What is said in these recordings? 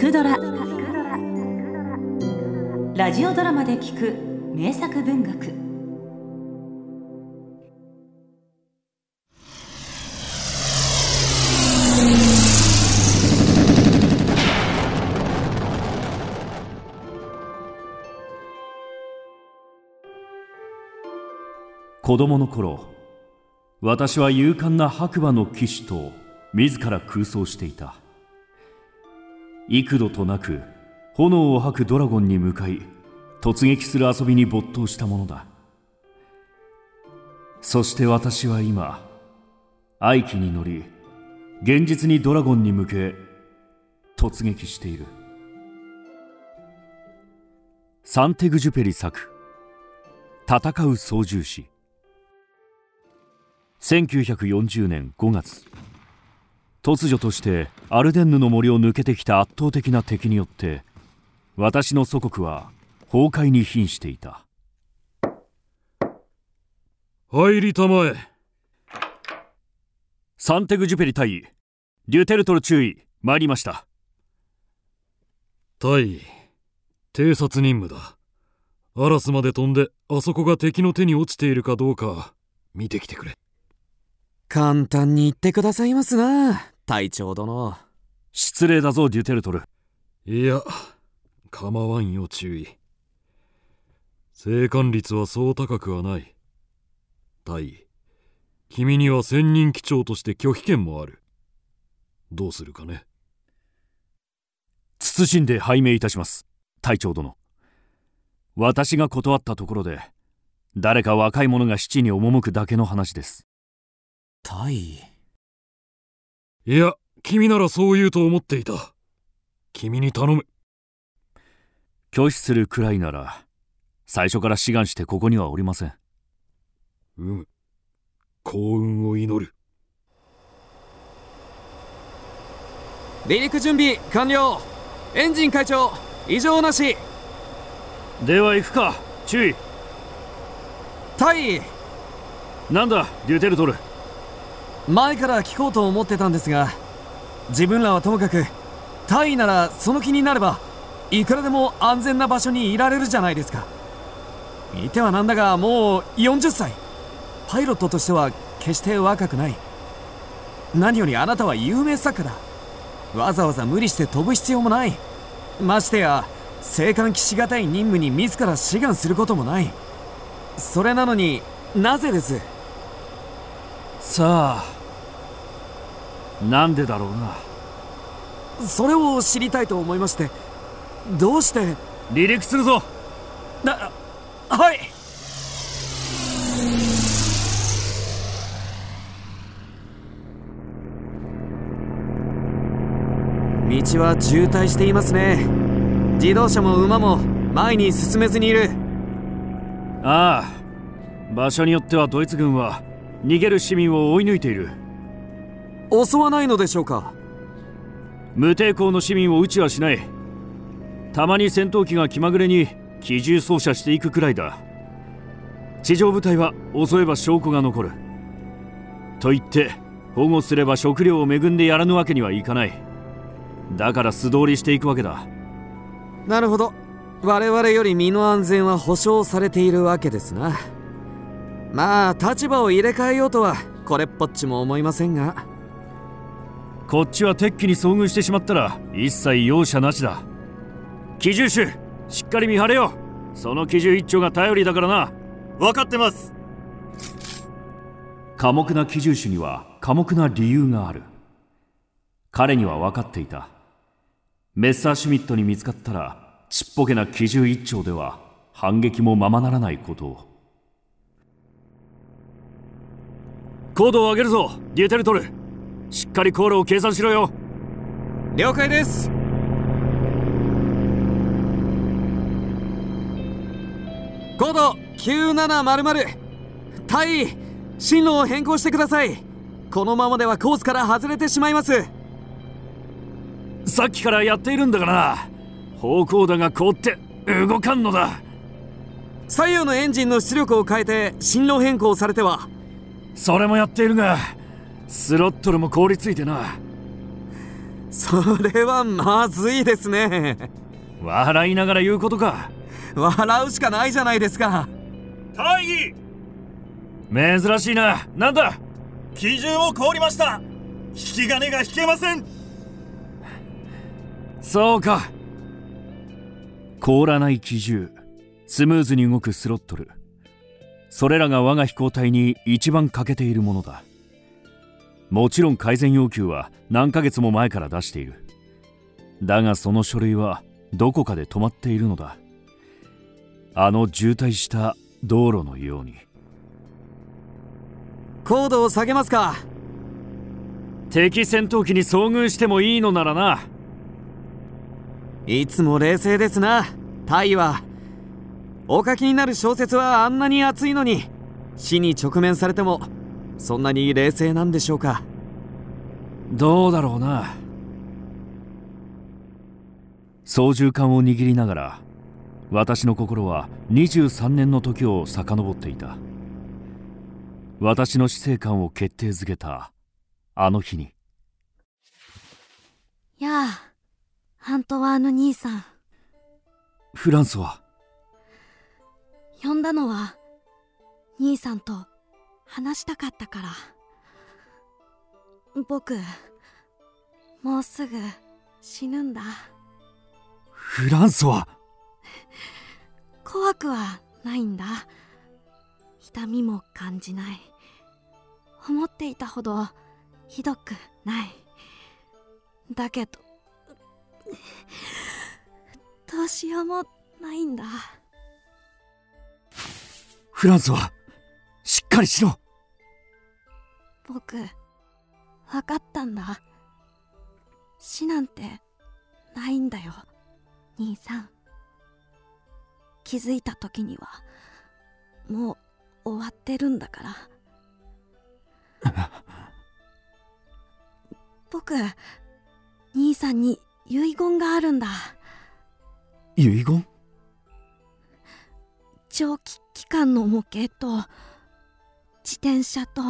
くドラ」ラジオドラマで聞く名作文学。子供の頃私は勇敢な白馬の騎士と自ら空想していた。幾度となく炎を吐くドラゴンに向かい突撃する遊びに没頭したものだ。そして私は今愛機に乗り現実にドラゴンに向け突撃している。サンテグジュペリ作戦う操縦士。1940年5月。突如としてアルデンヌの森を抜けてきた圧倒的な敵によって私の祖国は崩壊に瀕していた。入りたまえ。サンテグジュペリ対デュテルトル注意参りました。対偵察任務だ。アラスまで飛んであそこが敵の手に落ちているかどうか見てきてくれ。簡単に言ってくださいますな隊長殿。失礼だぞデュテルトル。いや構わんよ注意。生還率はそう高くはない。対君には専任機長として拒否権もある。どうするかね。謹んで拝命いたします。隊長殿。私が断ったところで誰か若い者が七に赴くだけの話です。タイいや君ならそう言うと思っていた。君に頼む。拒否するくらいなら最初から志願してここにはおりません。うむ幸運を祈る。離陸準備完了。エンジン会長異常なし。では行くか。注意。タイなんだデュテルトル前から聞こうと思ってたんですが自分らはともかくタイならその気になればいくらでも安全な場所にいられるじゃないですか。いてはなんだがもう40歳。パイロットとしては決して若くない。何よりあなたは有名作家だ。わざわざ無理して飛ぶ必要もない。ましてや生還期しがたい任務に自ら志願することもない。それなのになぜです？さあなんでだろうな。それを知りたいと思いましてどうして？離陸するぞ。なはい。道は渋滞していますね。自動車も馬も前に進めずにいる。ああ場所によってはドイツ軍は逃げる市民を追い抜いている襲わないのでしょうか？無抵抗の市民を撃ちはしない。たまに戦闘機が気まぐれに機銃操作していくくらいだ。地上部隊は襲えば証拠が残る。と言って保護すれば食料を恵んでやらぬわけにはいかない。だから素通りしていくわけだ。なるほど。我々より身の安全は保証されているわけですな。まあ立場を入れ替えようとはこれっぽっちも思いませんがこっちは敵機に遭遇してしまったら一切容赦なしだ。機銃手しっかり見張れよ。その機銃一丁が頼りだからな。分かってます。寡黙な機銃手には寡黙な理由がある。彼には分かっていた。メッサーシュミットに見つかったらちっぽけな機銃一丁では反撃もままならないことを。高度を上げるぞ。デューテルトルしっかり航路を計算しろよ。了解です。高度9700対進路を変更してください。このままではコースから外れてしまいます。さっきからやっているんだからな方向だが凍って動かんのだ。左右のエンジンの出力を変えて進路変更されては。それもやっているがスロットルも凍りついてな。それはまずいですね。笑いながら言うことか。笑うしかないじゃないですか。大義。珍しいな。なんだ？基準を凍りました。引き金が引けません。そうか。凍らない機銃スムーズに動くスロットル。それらが我が飛行隊に一番欠けているものだもちろん改善要求は何ヶ月も前から出している。だがその書類はどこかで止まっているのだ。あの渋滞した道路のように。高度を下げますか。敵戦闘機に遭遇してもいいのならな。いつも冷静ですな。タイは。お書きになる小説はあんなに熱いのに。死に直面されてもそんなに冷静なんでしょうか？どうだろうな。操縦桿を握りながら私の心は23年の時を遡っていた。私の死生観を決定づけたあの日に。やあアントワーヌ兄さん。フランスは？呼んだのは兄さんと話したかったから。僕もうすぐ死ぬんだ。フランスは？怖くはないんだ。痛みも感じない。思っていたほどひどくない。だけどどうしようもないんだ。フランスは？しっかりしろ僕分かったんだ。死なんてないんだよ兄さん。気づいた時にはもう終わってるんだから。僕兄さんに遺言があるんだ。遺言？蒸気機関の模型と自転車と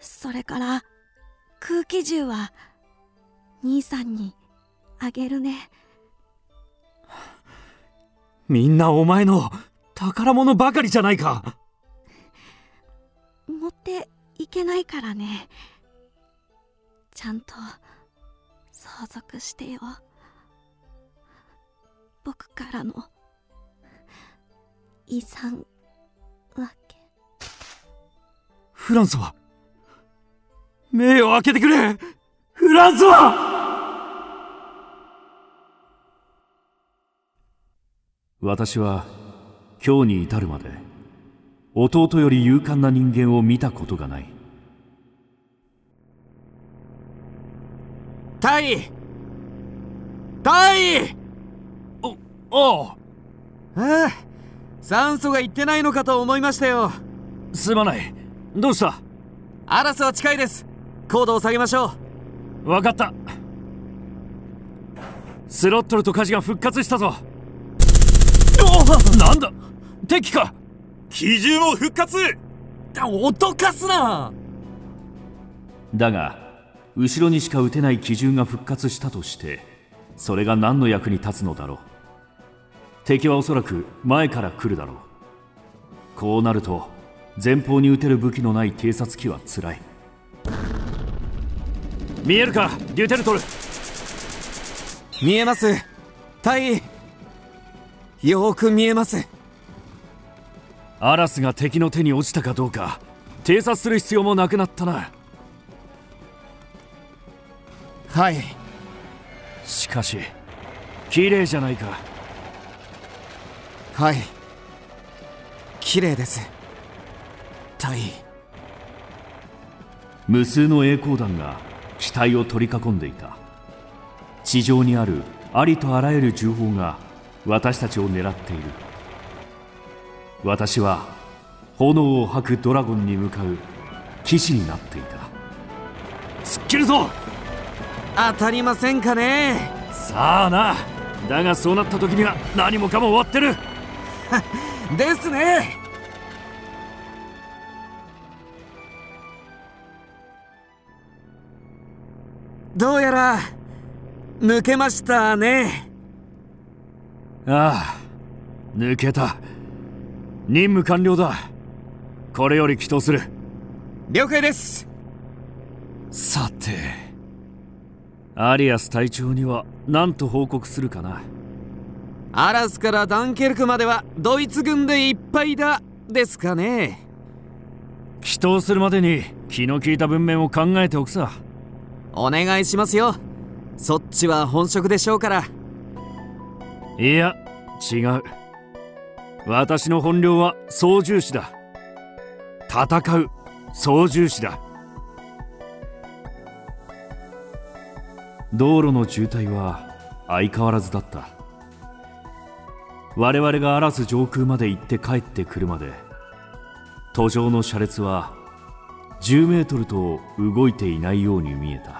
それから空気銃は兄さんにあげるね。みんなお前の宝物ばかりじゃないか。持っていけないからね。ちゃんと相続してよ。僕からの遺産わけ。フランスは？目を開けてくれ。フランスは。私は今日に至るまで弟より勇敢な人間を見たことがない。タイ。タイ。おおあ。あ酸素がいってないのかと思いましたよ。すまない。どうした？アラスは近いです高度を下げましょ分かった。スロットルと火事が復活したぞ。おなんだ。敵か。基準を復活。う脅かすな。だが後ろにしか撃てない機銃が復活したとしてそれが何の役に立つのだろう。敵はおそらく前から来るだろう。こうなると前方に撃てる武器のない偵察機はつらい見えるかデュテルトル。見えます。タイよーく見えます。アラスが敵の手に落ちたかどうか偵察する必要もなくなったな。はい。しかし綺麗じゃないか。はい。綺麗です。タイ。無数の栄光弾が機体を取り囲んでいた。地上にあるありとあらゆる銃砲が私たちを狙っている。私は炎を吐くドラゴンに向かう騎士になっていた。突っ切るぞ！当たりませんかね？さあな。だがそうなった時には何もかも終わってる。ですねどうやら抜けましたね。ああ抜けた。任務完了だ。これより祈祷する。了解です。さてアリアス隊長には何と報告するかな。アラスからダンケルクまではドイツ軍でいっぱいだですかね。祈祷するまでに気の利いた文面を考えておくさお願いしますよ。そっちは本職でしょうから。いや違う。私の本領は操縦士だ。戦う操縦士だ。道路の渋滞は相変わらずだった。我々がアラス上空まで行って帰ってくるまで途上の車列は10メートルと動いていないように見えた。